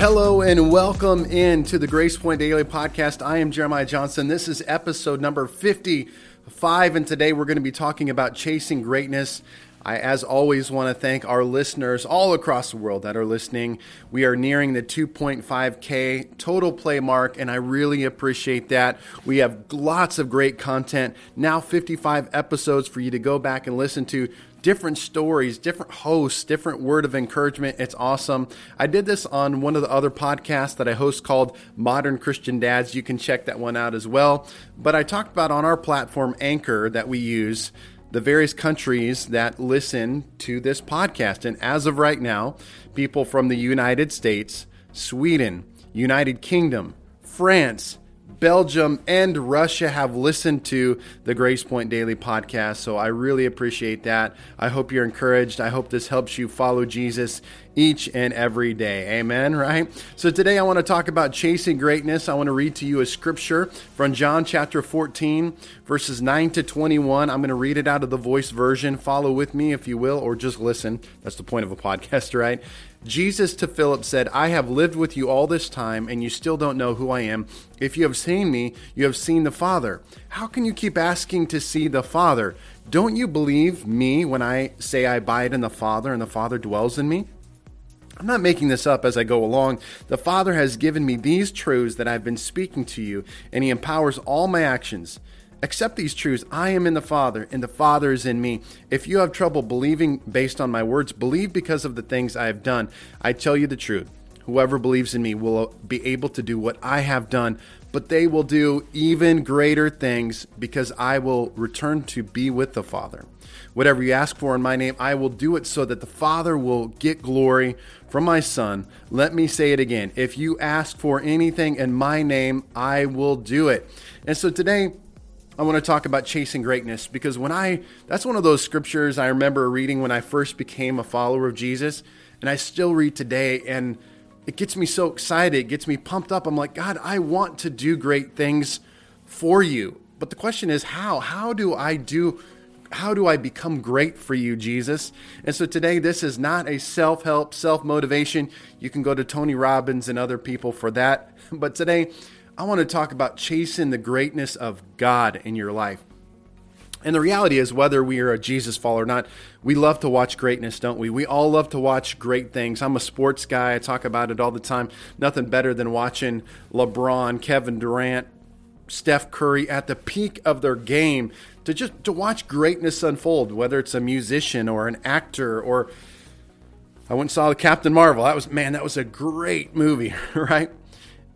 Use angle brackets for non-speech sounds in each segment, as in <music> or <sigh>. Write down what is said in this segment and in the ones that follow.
Hello and welcome in to the Grace Point Daily Podcast. I am Jeremiah Johnson. This is episode number 55, and today we're going to be talking about chasing greatness. I, as always, want to thank our listeners all across the world that are listening. We are nearing the 2.5K total play mark, and I really appreciate that. We have lots of great content, now 55 episodes for you to go back and listen to different stories, different hosts, different word of encouragement. It's awesome. I did this on one of the other podcasts that I host called Modern Christian Dads. You can check that one out as well. But I talked about on our platform, Anchor, that we use the various countries that listen to this podcast. And as of right now, people from the United States, Sweden, United Kingdom, France, Belgium, and Russia have listened to the Grace Point Daily podcast. So I really appreciate that. I hope you're encouraged. I hope this helps you follow Jesus each and every day. Amen, right? So today I want to talk about chasing greatness. I want to read to you a scripture from John chapter 14, verses 9 to 21. I'm going to read it out of the voice version. Follow with me if you will, or just listen. That's the point of a <laughs> podcast, right? Jesus to Philip said, I have lived with you all this time, and you still don't know who I am. If you have seen me, you have seen the Father. How can you keep asking to see the Father? Don't you believe me when I say I abide in the Father and the Father dwells in me? I'm not making this up as I go along. The Father has given me these truths that I've been speaking to you, and He empowers all my actions. Accept these truths. I am in the Father, and the Father is in me. If you have trouble believing based on my words, believe because of the things I have done. I tell you the truth. Whoever believes in me will be able to do what I have done, but they will do even greater things because I will return to be with the Father. Whatever you ask for in my name, I will do it so that the Father will get glory from my Son. Let me say it again. If you ask for anything in my name, I will do it. And so today, I want to talk about chasing greatness because when I, that's one of those scriptures I remember reading when I first became a follower of Jesus, and I still read today, and it gets me so excited, it gets me pumped up. I'm like, God, I want to do great things for you. But the question is, how? How do I do? How do I become great for you, Jesus? And so today, this is not a self help, self motivation. You can go to Tony Robbins and other people for that. <laughs> But today, I want to talk about chasing the greatness of God in your life. And the reality is, whether we are a Jesus follower or not, we love to watch greatness, don't we? We all love to watch great things. I'm a sports guy. I talk about it all the time. Nothing better than watching LeBron, Kevin Durant, Steph Curry at the peak of their game to just to watch greatness unfold, whether it's a musician or an actor or I went and saw the Captain Marvel. That was man, that was a great movie, <laughs> right?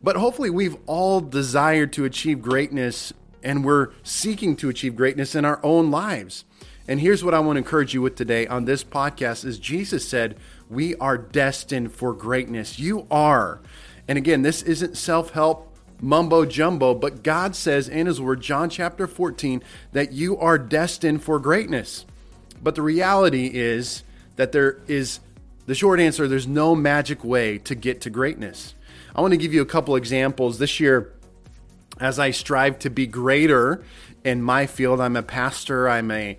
But hopefully, we've all desired to achieve greatness and we're seeking to achieve greatness in our own lives. And here's what I want to encourage you with today on this podcast is Jesus said, "We are destined for greatness. You are." And again, this isn't self-help mumbo jumbo, but God says in his word John chapter 14 that you are destined for greatness. But the reality is that there is the short answer there's no magic way to get to greatness. I want to give you a couple examples this year as I strive to be greater in my field. I'm a pastor, I'm a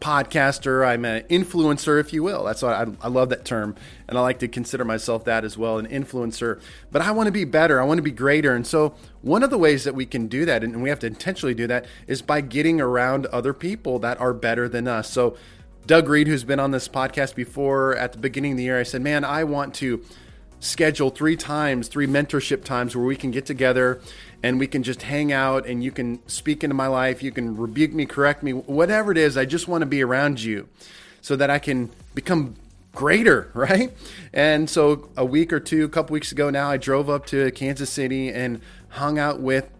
podcaster, I'm an influencer, if you will. That's why I, I, love that term. And I like to consider myself that as well, an influencer. But I want to be better, I want to be greater. And so, one of the ways that we can do that, and we have to intentionally do that, is by getting around other people that are better than us. So, Doug Reed, who's been on this podcast before at the beginning of the year, I said, Man, I want to schedule three times, three mentorship times where we can get together and we can just hang out and you can speak into my life. You can rebuke me, correct me, whatever it is. I just want to be around you so that I can become greater, <laughs> right? And so a week or two, a couple weeks ago now, I drove up to Kansas City and hung out with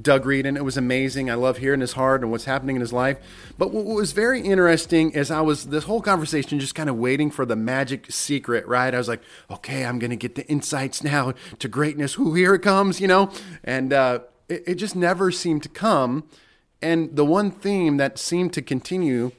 Doug Reed, and it was amazing. I love hearing his heart and what's happening in his life. But what was very interesting is I was this whole conversation just kind of waiting for the magic secret, right? I was like, okay, I'm going to get the insights now to greatness. Who here it comes, you know? And uh, it, it just never seemed to come. And the one theme that seemed to continue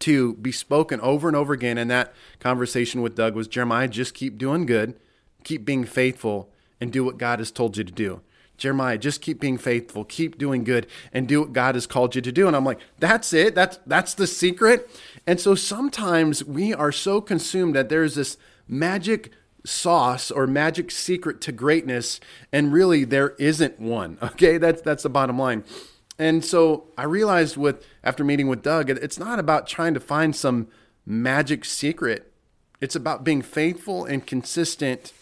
to be spoken over and over again in that conversation with Doug was Jeremiah, just keep doing good, keep being faithful, and do what God has told you to do. Jeremiah, just keep being faithful, keep doing good, and do what God has called you to do. And I'm like, that's it. That's that's the secret. And so sometimes we are so consumed that there's this magic sauce or magic secret to greatness and really there isn't one <laughs> okay that's that's the bottom line and so i realized with after meeting with doug it's not about trying to find some magic secret it's about being faithful and consistent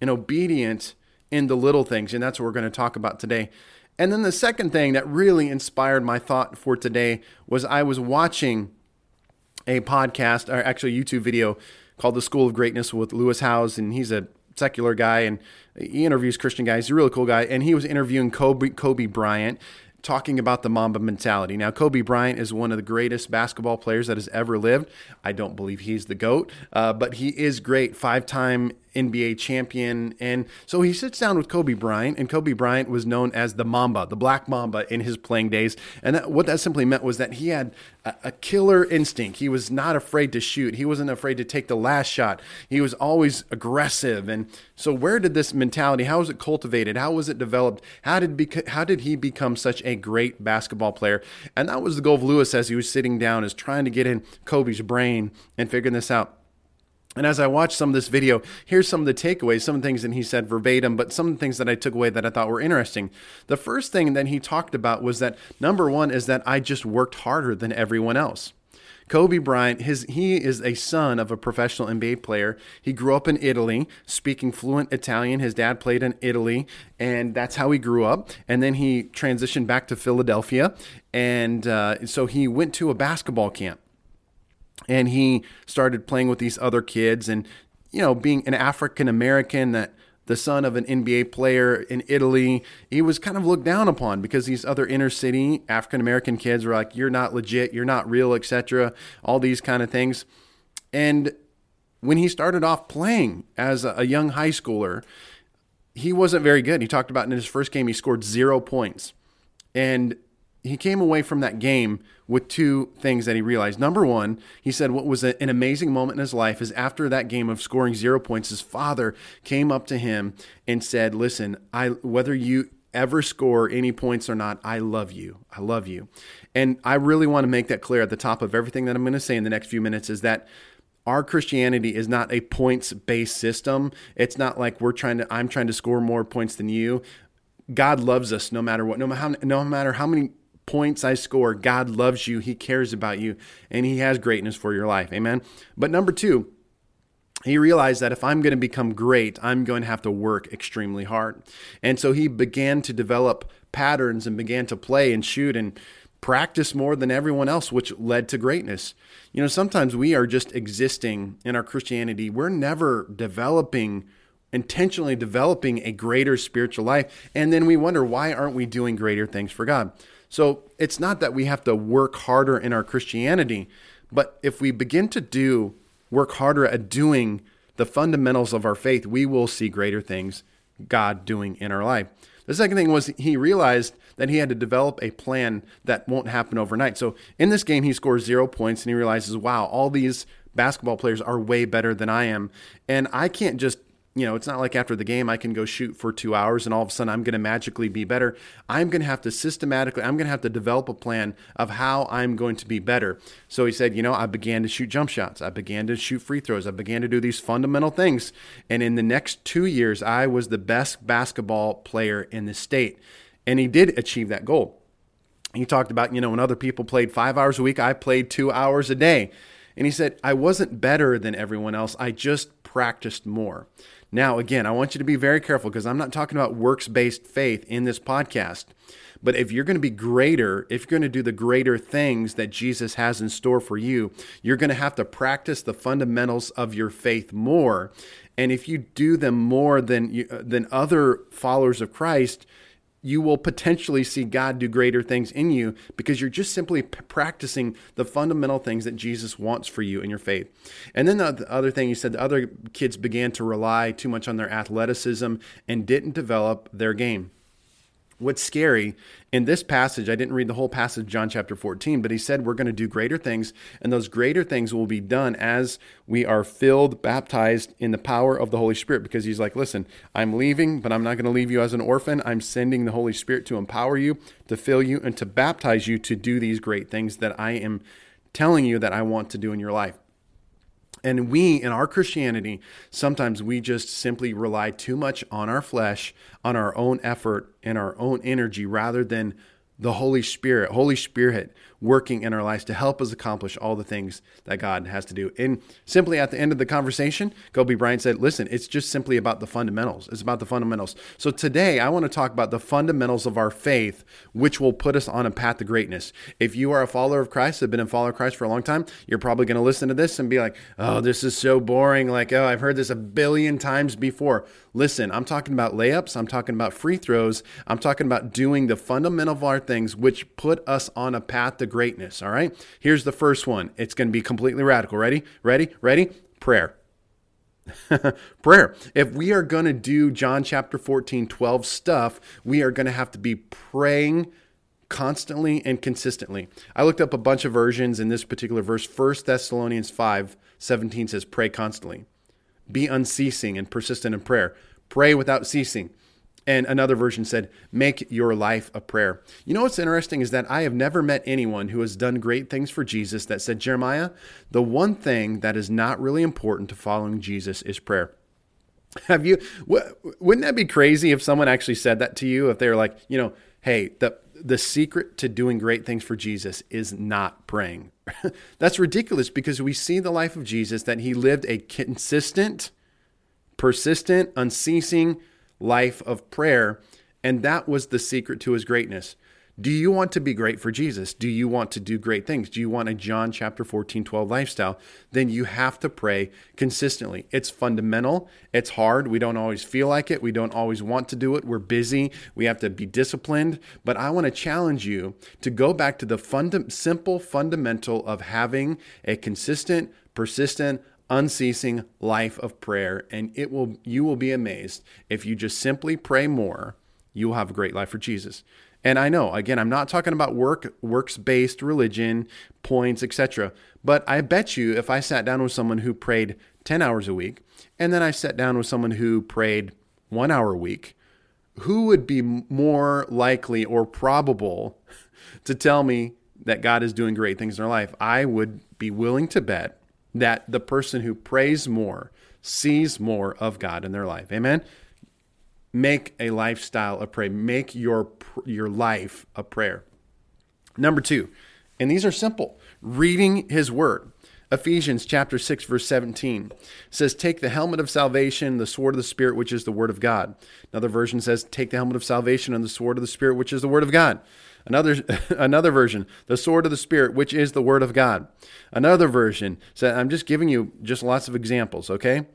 and obedient in the little things and that's what we're going to talk about today and then the second thing that really inspired my thought for today was i was watching a podcast or actually a youtube video called The School of Greatness with Lewis Howes, and he's a secular guy and he interviews Christian guys. He's a really cool guy, and he was interviewing Kobe Kobe Bryant talking about the Mamba mentality. Now, Kobe Bryant is one of the greatest basketball players that has ever lived. I don't believe he's the GOAT, uh, but he is great. Five time NBA champion. And so he sits down with Kobe Bryant, and Kobe Bryant was known as the Mamba, the Black Mamba in his playing days. And that, what that simply meant was that he had a, a, killer instinct. He was not afraid to shoot, he wasn't afraid to take the last shot. He was always aggressive. And so, where did this mentality, how was it cultivated? How was it developed? How did, beca- how did he become such a great basketball player? And that was the goal of Lewis as he was sitting down, is trying to get in Kobe's brain and figuring this out. And as I watched some of this video, here's some of the takeaways, some things that he said verbatim, but some things that I took away that I thought were interesting. The first thing that he talked about was that number one is that I just worked harder than everyone else. Kobe Bryant, his he is a son of a professional NBA player. He grew up in Italy, speaking fluent Italian. His dad played in Italy, and that's how he grew up. And then he transitioned back to Philadelphia, and uh, so he went to a basketball camp and he started playing with these other kids and you know being an african american that the son of an nba player in italy he was kind of looked down upon because these other inner city african american kids were like you're not legit. You're not real etc all these kind of things. And when he started off playing as a young high schooler he wasn't very good. He talked about in his first game he scored zero points. And he came away from that game with two things that he realized. Number one, he said what was a, an amazing moment in his life is after that game of scoring zero points, his father came up to him and said, "Listen, I whether you ever score any points or not, I love you. I love you." And I really want to make that clear at the top of everything that I'm going to say in the next few minutes is that our Christianity is not a points based system. It's not like we're trying to I'm trying to score more points than you. God loves us no matter what. No matter how, no matter how many points I score, God loves you, He cares about you, and He has greatness for your life. Amen. But number two, he realized that if I'm going to become great, I'm going to have to work extremely hard. And so he began to develop patterns and began to play and shoot and practice more than everyone else, which led to greatness. You know, sometimes we are just existing in our Christianity, we're never developing intentionally developing a greater spiritual life. And then we wonder, why aren't we doing greater things for God? So it's not that we have to work harder in our Christianity, but if we begin to do work harder at doing the fundamentals of our faith, we will see greater things God doing in our life. The second thing was he realized that he had to develop a plan that won't happen overnight. So in this game, he scores zero points and he realizes, wow, all these basketball players are way better than I am. And I can't just you know, it's not like after the game I can go shoot for two hours and all of a sudden I'm going to magically be better. I'm going to have to systematically, I'm going to have to develop a plan of how I'm going to be better. So he said, you know, I began to shoot jump shots. I began to shoot free throws. I began to do these fundamental things. And in the next two years, I was the best basketball player in the state. And he did achieve that goal. He talked about, you know, when other people played five hours a week, I played two hours a day. And he said, I wasn't better than everyone else. I just practiced more. Now, again, I want you to be very careful because I'm not talking about works based faith in this podcast. But if you're going to be greater, if you're going to do the greater things that Jesus has in store for you, you're going to have to practice the fundamentals of your faith more. And if you do them more than uh, than other followers of Christ, you will potentially see God do greater things in you because you're just simply p- practicing the fundamental things that Jesus wants for you in your faith. And then the other thing he said, the other kids began to rely too much on their athleticism and didn't develop their game. What's scary in this passage, I didn't read the whole passage, John chapter 14, but he said we're going to do greater things, and those greater things will be done as we are filled, baptized in the power of the Holy Spirit. Because he's like, listen, I'm leaving, but I'm not going to leave you as an orphan. I'm sending the Holy Spirit to empower you, to fill you, and to baptize you to do these great things that I am telling you that I want to do in your life. And we, in our Christianity, sometimes we just simply rely too much on our flesh, on our own effort, and our own energy rather than the Holy Spirit, Holy Spirit working in our lives to help us accomplish all the things that God has to do. And simply at the end of the conversation, Kobe Bryant said, Listen, it's just simply about the fundamentals. It's about the fundamentals. So today, I want to talk about the fundamentals of our faith, which will put us on a path to greatness. If you are a follower of Christ, have been a follower of Christ for a long time, you're probably going to listen to this and be like, Oh, this is so boring. Like, oh, I've heard this a billion times before. Listen, I'm talking about layups, I'm talking about free throws, I'm talking about doing the fundamental of our things, which put us on a path to greatness. All right. Here's the first one. It's going to be completely radical. Ready? Ready? Ready? Prayer. <laughs> prayer. If we are going to do John chapter 14, 12 stuff, we are going to have to be praying constantly and consistently. I looked up a bunch of versions in this particular verse. 1 Thessalonians 5, 17 says, pray constantly. Be unceasing and persistent in prayer. Pray without ceasing. And another version said, Make your life a prayer. You know what's interesting is that I have never met anyone who has done great things for Jesus that said, Jeremiah, the one thing that is not really important to following Jesus is prayer. Have you, wouldn't that be crazy if someone actually said that to you? If they were like, you know, hey, the, the secret to doing great things for Jesus is not praying. <laughs> That's ridiculous because we see the life of Jesus that he lived a consistent, persistent, unceasing life of prayer. And that was the secret to his greatness. Do you want to be great for Jesus? Do you want to do great things? Do you want a John chapter 14, 12 lifestyle? Then you have to pray consistently. It's fundamental. It's hard. We don't always feel like it. We don't always want to do it. We're busy. We have to be disciplined. But I want to challenge you to go back to the funda- simple fundamental of having a consistent, persistent, unceasing life of prayer and it will you will be amazed if you just simply pray more you will have a great life for Jesus and I know, again, I'm not talking about work, works-based religion, points, etc. But I bet you if I sat down with someone who prayed 10 hours a week, and then I sat down with someone who prayed one hour a week, who would be more likely or probable <laughs> to tell me that God is doing great things in their life? I would be willing to bet that the person who prays more sees more of God in their life. Amen make a lifestyle of prayer. Make your your life a prayer. Number 2, and these are simple. Reading his word. Ephesians chapter 6 verse 17 says take the helmet of salvation, the sword of the spirit which is the word of God. Another version says take the helmet of salvation and the sword of the spirit which is the word of God. Another <laughs> another version, the sword of the spirit which is the word of God. Another version says I'm just giving you just lots of examples, okay?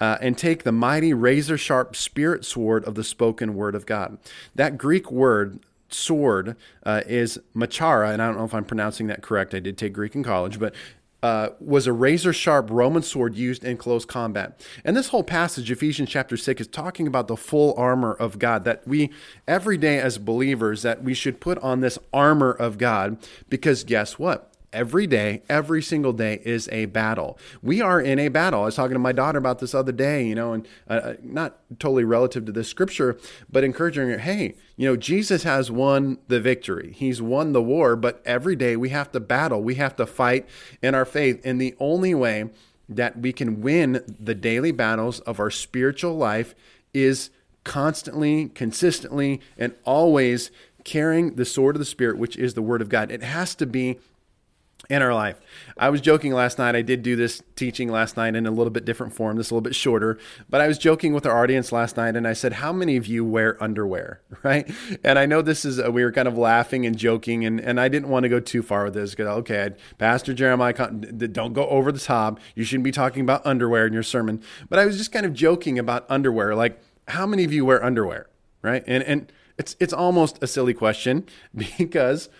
Uh, and take the mighty razor sharp spirit sword of the spoken word of God. That Greek word sword uh, is machaira, and I don't know if I'm pronouncing that correct. I did take Greek in college, but uh, was a razor sharp Roman sword used in close combat. And this whole passage, Ephesians chapter 6, is talking about the full armor of God that we, every day as believers, that we should put on this armor of God because guess what? Every day, every single day is a battle. We are in a battle. I was talking to my daughter about this other day, you know, and uh, uh, not totally relative to this scripture, but encouraging her, hey, you know, Jesus has won the victory. He's won the war, but every day we have to battle. We have to fight in our faith. And the only way that we can win the daily battles of our spiritual life is constantly, consistently, and always carrying the sword of the Spirit, which is the Word of God. It has to be in our life. I was joking last night. I did do this teaching last night in a little bit different form, this a little bit shorter, but I was joking with our audience last night and I said, How many of you wear underwear? <laughs> Right? And I know this is, a, we were kind of laughing and joking, and, and I didn't want to go too far with this because, okay, Pastor Jeremiah, don't go over the top. You shouldn't be talking about underwear in your sermon. But I was just kind of joking about underwear. Like, how many of you wear underwear? Right? And, and it's, it's almost a silly question <laughs> because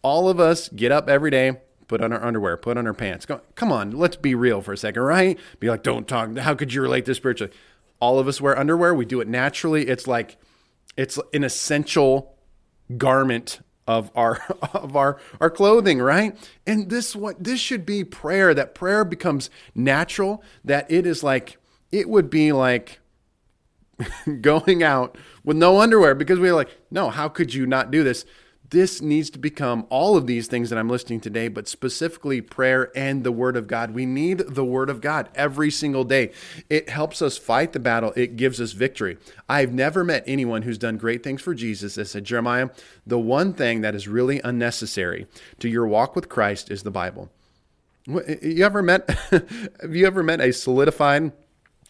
all of us get up every day put on our underwear, put on our pants. Go, come on, let's be real for a second, right? Be like, don't talk. How could you relate this spiritually? All of us wear underwear. We do it naturally. It's like it's an essential garment of our <laughs> of our our clothing, right? And this what this should be prayer. That prayer becomes natural. That it is like it would be like <laughs> going out with no underwear because we're like, no, how could you not do this? This needs to become all of these things that I'm listing today, but specifically prayer and the Word of God. We need the Word of God every single day. It helps us fight the battle, it gives us victory. I've never met anyone who's done great things for Jesus that said, Jeremiah, the one thing that is really unnecessary to your walk with Christ is the Bible. You ever met <laughs> have you ever met a solidified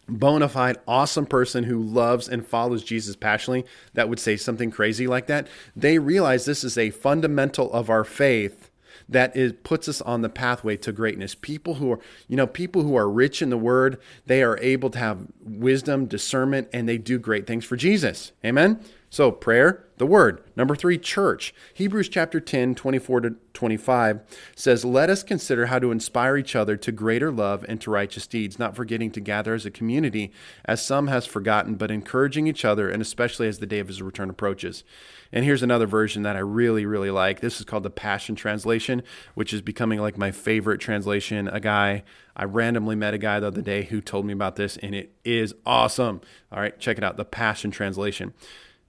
bona fide, awesome person who loves and follows Jesus passionately that would say something crazy like that, they realize this is a fundamental of our faith that is puts us on the pathway to greatness. People who are, you know, people who are rich in the word, they are able to have wisdom, discernment, and they do great things for Jesus. Amen. So, prayer, the word. Number three, church. Hebrews chapter 10, 24 to 25 says, Let us consider how to inspire each other to greater love and to righteous deeds, not forgetting to gather as a community, as some has forgotten, but encouraging each other, and especially as the day of his return approaches. And here's another version that I really, really like. This is called the Passion Translation, which is becoming like my favorite translation. A guy, I randomly met a guy the other day who told me about this, and it is awesome. All right, check it out the Passion Translation.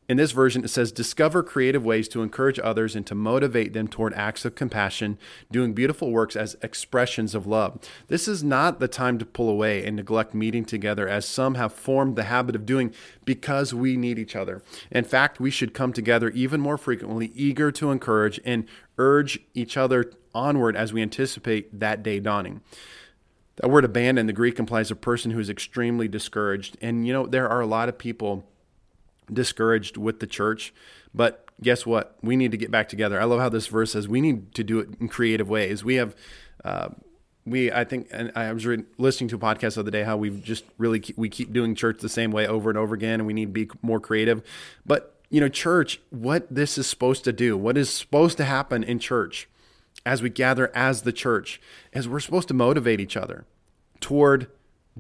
In this version, it says, Discover creative ways to encourage others and to motivate them toward acts of compassion, doing beautiful works as expressions of love. This is not the time to pull away and neglect meeting together, as some have formed the habit of doing because we need each other. In fact, we should come together even more frequently, eager to encourage and urge each other onward as we anticipate that day dawning. That word abandon the Greek implies a person who is extremely discouraged. And, you know, there are a lot of people discouraged with the church. But guess what? We need to get back together. I love how this verse says we need to do it in creative ways. We have, uh, we I think, and I was re- listening to a podcast the other day how we've just really keep, we keep doing church the same way over and over again, and we need to be more creative. But you know, church, what this is supposed to do, what is supposed to happen in church as we gather as the church, is we're supposed to motivate each other toward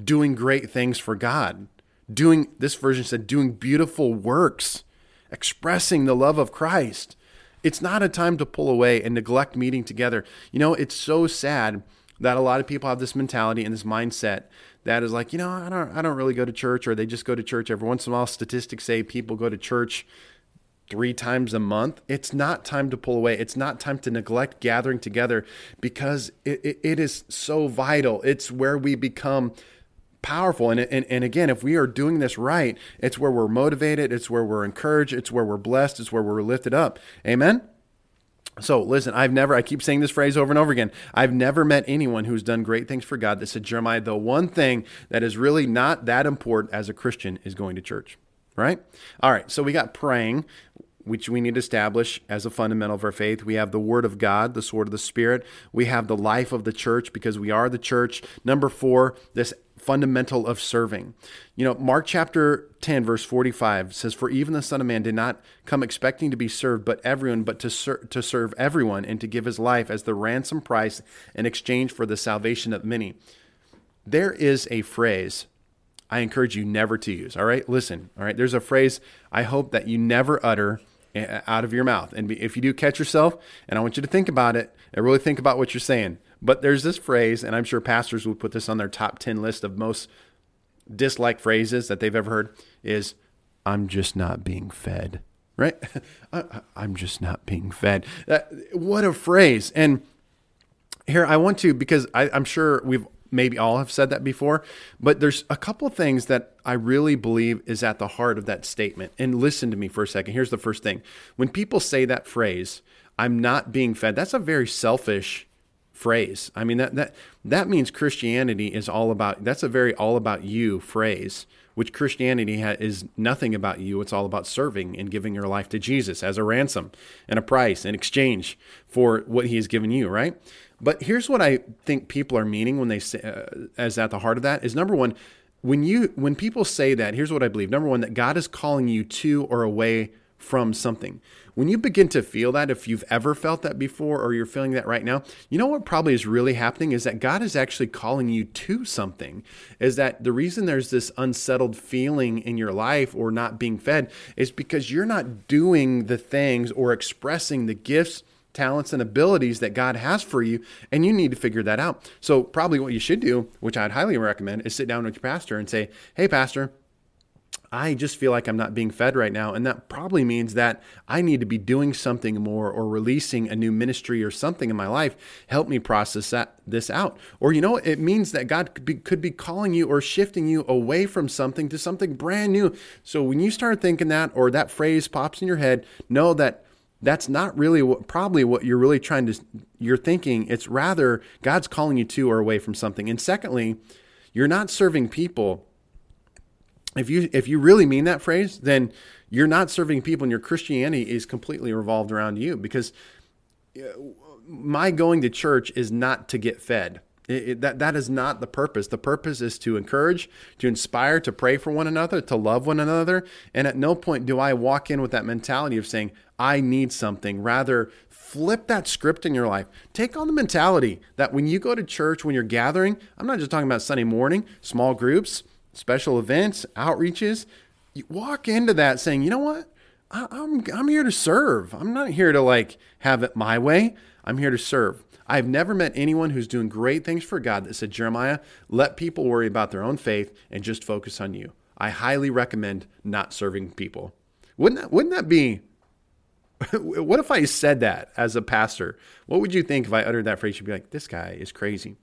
doing great things for God doing this version said doing beautiful works expressing the love of christ. It's not a time to pull away and neglect meeting together. You know it's so sad that a lot of people have this mentality and this mindset that is like you know i don't i don't really go to church or they just go to church every once in a while. Statistics say people go to church three times a month. It's not time to pull away. It's not time to neglect gathering together because it, it, it is so vital. It's where we become powerful. And, and, and again, if we are doing this right, it's where we're motivated, it's where we're encouraged, it's where we're blessed, it's where we're lifted up. Amen? So listen, I've never, I keep saying this phrase over and over again. I've never met anyone who's done great things for God that said, Jeremiah, the one thing that is really not that important as a Christian is going to church. Right? All right. So we got praying which we need to establish as a fundamental of our faith. We have the Word of God, the sword of the Spirit. We have the life of the church because we are the church. Number four, this fundamental of serving. You know, Mark chapter 10, verse 45 says, For even the Son of Man did not come expecting to be served, but everyone, but to, ser- to serve everyone and to give his life as the ransom price in exchange for the salvation of many. There is a phrase I encourage you never to use. All right, listen. All right, there's a phrase I hope that you never utter eh, out of your mouth. And if you do catch yourself, and I want you to think about it and really think about what you're saying. But there's this phrase, and I'm sure pastors would put this on their top 10 list of most disliked phrases that they've ever heard is, I'm just not being fed, right? <laughs> I'm just not being fed. What a phrase. And here I want to, because I, I'm sure we've maybe all have said that before, but there's a couple of things that I really believe is at the heart of that statement. And listen to me for a second. Here's the first thing when people say that phrase, I'm not being fed, that's a very selfish phrase. I mean that that that means Christianity is all about that's a very all about you phrase, which Christianity ha- is nothing about you. It's all about serving and giving your life to Jesus as a ransom and a price in exchange for what he has given you, right? But here's what I think people are meaning when they say uh, as at the heart of that is number 1 when you when people say that, here's what I believe. Number 1 that God is calling you to or away from something. When you begin to feel that, if you've ever felt that before or you're feeling that right now, you know what probably is really happening is that God is actually calling you to something. Is that the reason there's this unsettled feeling in your life or not being fed is because you're not doing the things or expressing the gifts talents and abilities that God has for you, and you need to figure that out. So, probably what you should do, which I'd highly recommend, is sit down with your pastor and say, Hey, pastor, I just feel like I'm not being fed right now. And that probably means that I need to be doing something more or releasing a new ministry or something in my life. Help me process that, this out. Or, you know, it means that God could be, could be calling you or shifting you away from something to something brand new. So when you start thinking that or that phrase pops in your head, know that that's not really what, probably what you're really trying to, you're thinking. It's rather God's calling you to or away from something. And secondly, you're not serving people if you if you really mean that phrase, then you're not serving people, and your Christianity is completely revolved around you. Because uh, my going to church is not to get fed. It, it, that that is not the purpose. The purpose is to encourage, to inspire, to pray for one another, to love one another. And at no point do I walk in with that mentality of saying I need something. Rather, flip that script in your life. Take on the mentality that when you go to church, when you're gathering, I'm not just talking about Sunday morning, small groups special events, outreaches, you walk into that saying, you know what? I, I'm, I'm here to serve. I'm not here to like have it my way. I'm here to serve. I've never met anyone who's doing great things for God that said, Jeremiah, let people worry about their own faith and just focus on you. I highly recommend not serving people. Wouldn't that, wouldn't that be? <laughs> what if I said that as a pastor? What would you think if I uttered that phrase? You'd be like, this guy is crazy.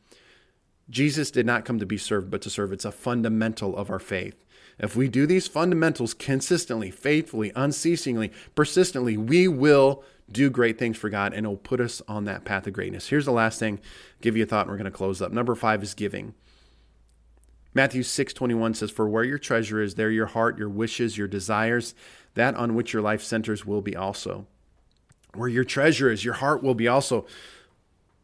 Jesus did not come to be served, but to serve. It's a fundamental of our faith. If we do these fundamentals consistently, faithfully, unceasingly, persistently, we will do great things for God and it'll put us on that path of greatness. Here's the last thing, give you a thought, and we're going to close up. Number five is giving. Matthew 6 21 says, For where your treasure is, there your heart, your wishes, your desires, that on which your life centers will be also. Where your treasure is, your heart will be also.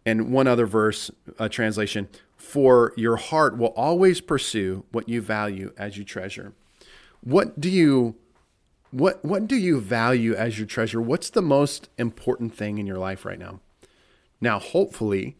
And one other verse, uh, translation, for your heart will always pursue what you value as you treasure. What do you what what do you value as your treasure? What's the most important thing in your life right now? Now, hopefully,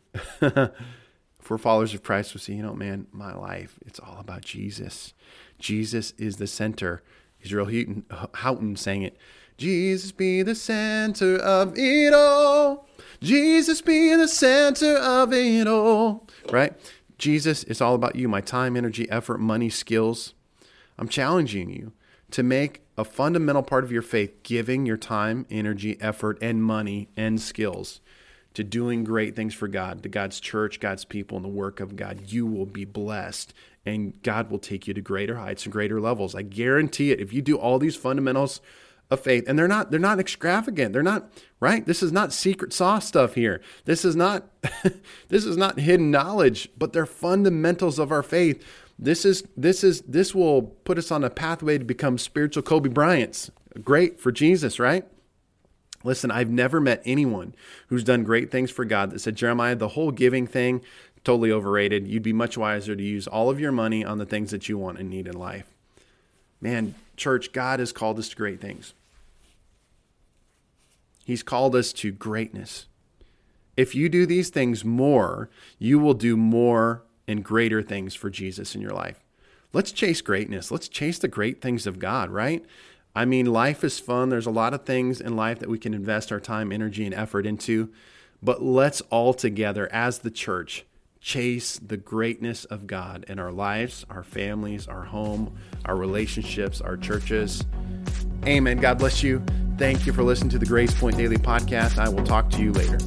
<laughs> for followers of Christ, we'll see, you know, man, my life, it's all about Jesus. Jesus is the center. Israel Houghton, Houghton sang it. Jesus be the center of it all. Jesus be the center of it all. Right? Jesus, it's all about you, my time, energy, effort, money, skills. I'm challenging you to make a fundamental part of your faith giving your time, energy, effort, and money and skills to doing great things for God, to God's church, God's people, and the work of God. You will be blessed and God will take you to greater heights and greater levels. I guarantee it. If you do all these fundamentals of faith. And they're not they're not extravagant. They're not right? This is not secret sauce stuff here. This is not <laughs> this is not hidden knowledge but they're fundamentals of our faith. This is this is this will put us on a pathway to become spiritual kobe bryants. Great for jesus right? Listen i've never met anyone who's done great things for god that said jeremiah the whole giving thing totally overrated. You'd be much wiser to use all of your money on the things that you want and need in life. Man church god has called us to great things He's called us to greatness. If you do these things more, you will do more and greater things for Jesus in your life. Let's chase greatness. Let's chase the great things of God, right? I mean, life is fun. There's a lot of things in life that we can invest our time, energy, and effort into. But let's all together, as the church, chase the greatness of God in our lives, our families, our home, our relationships, our churches. Amen. God bless you. Thank you for listening to the Grace Point Daily Podcast. I will talk to you later.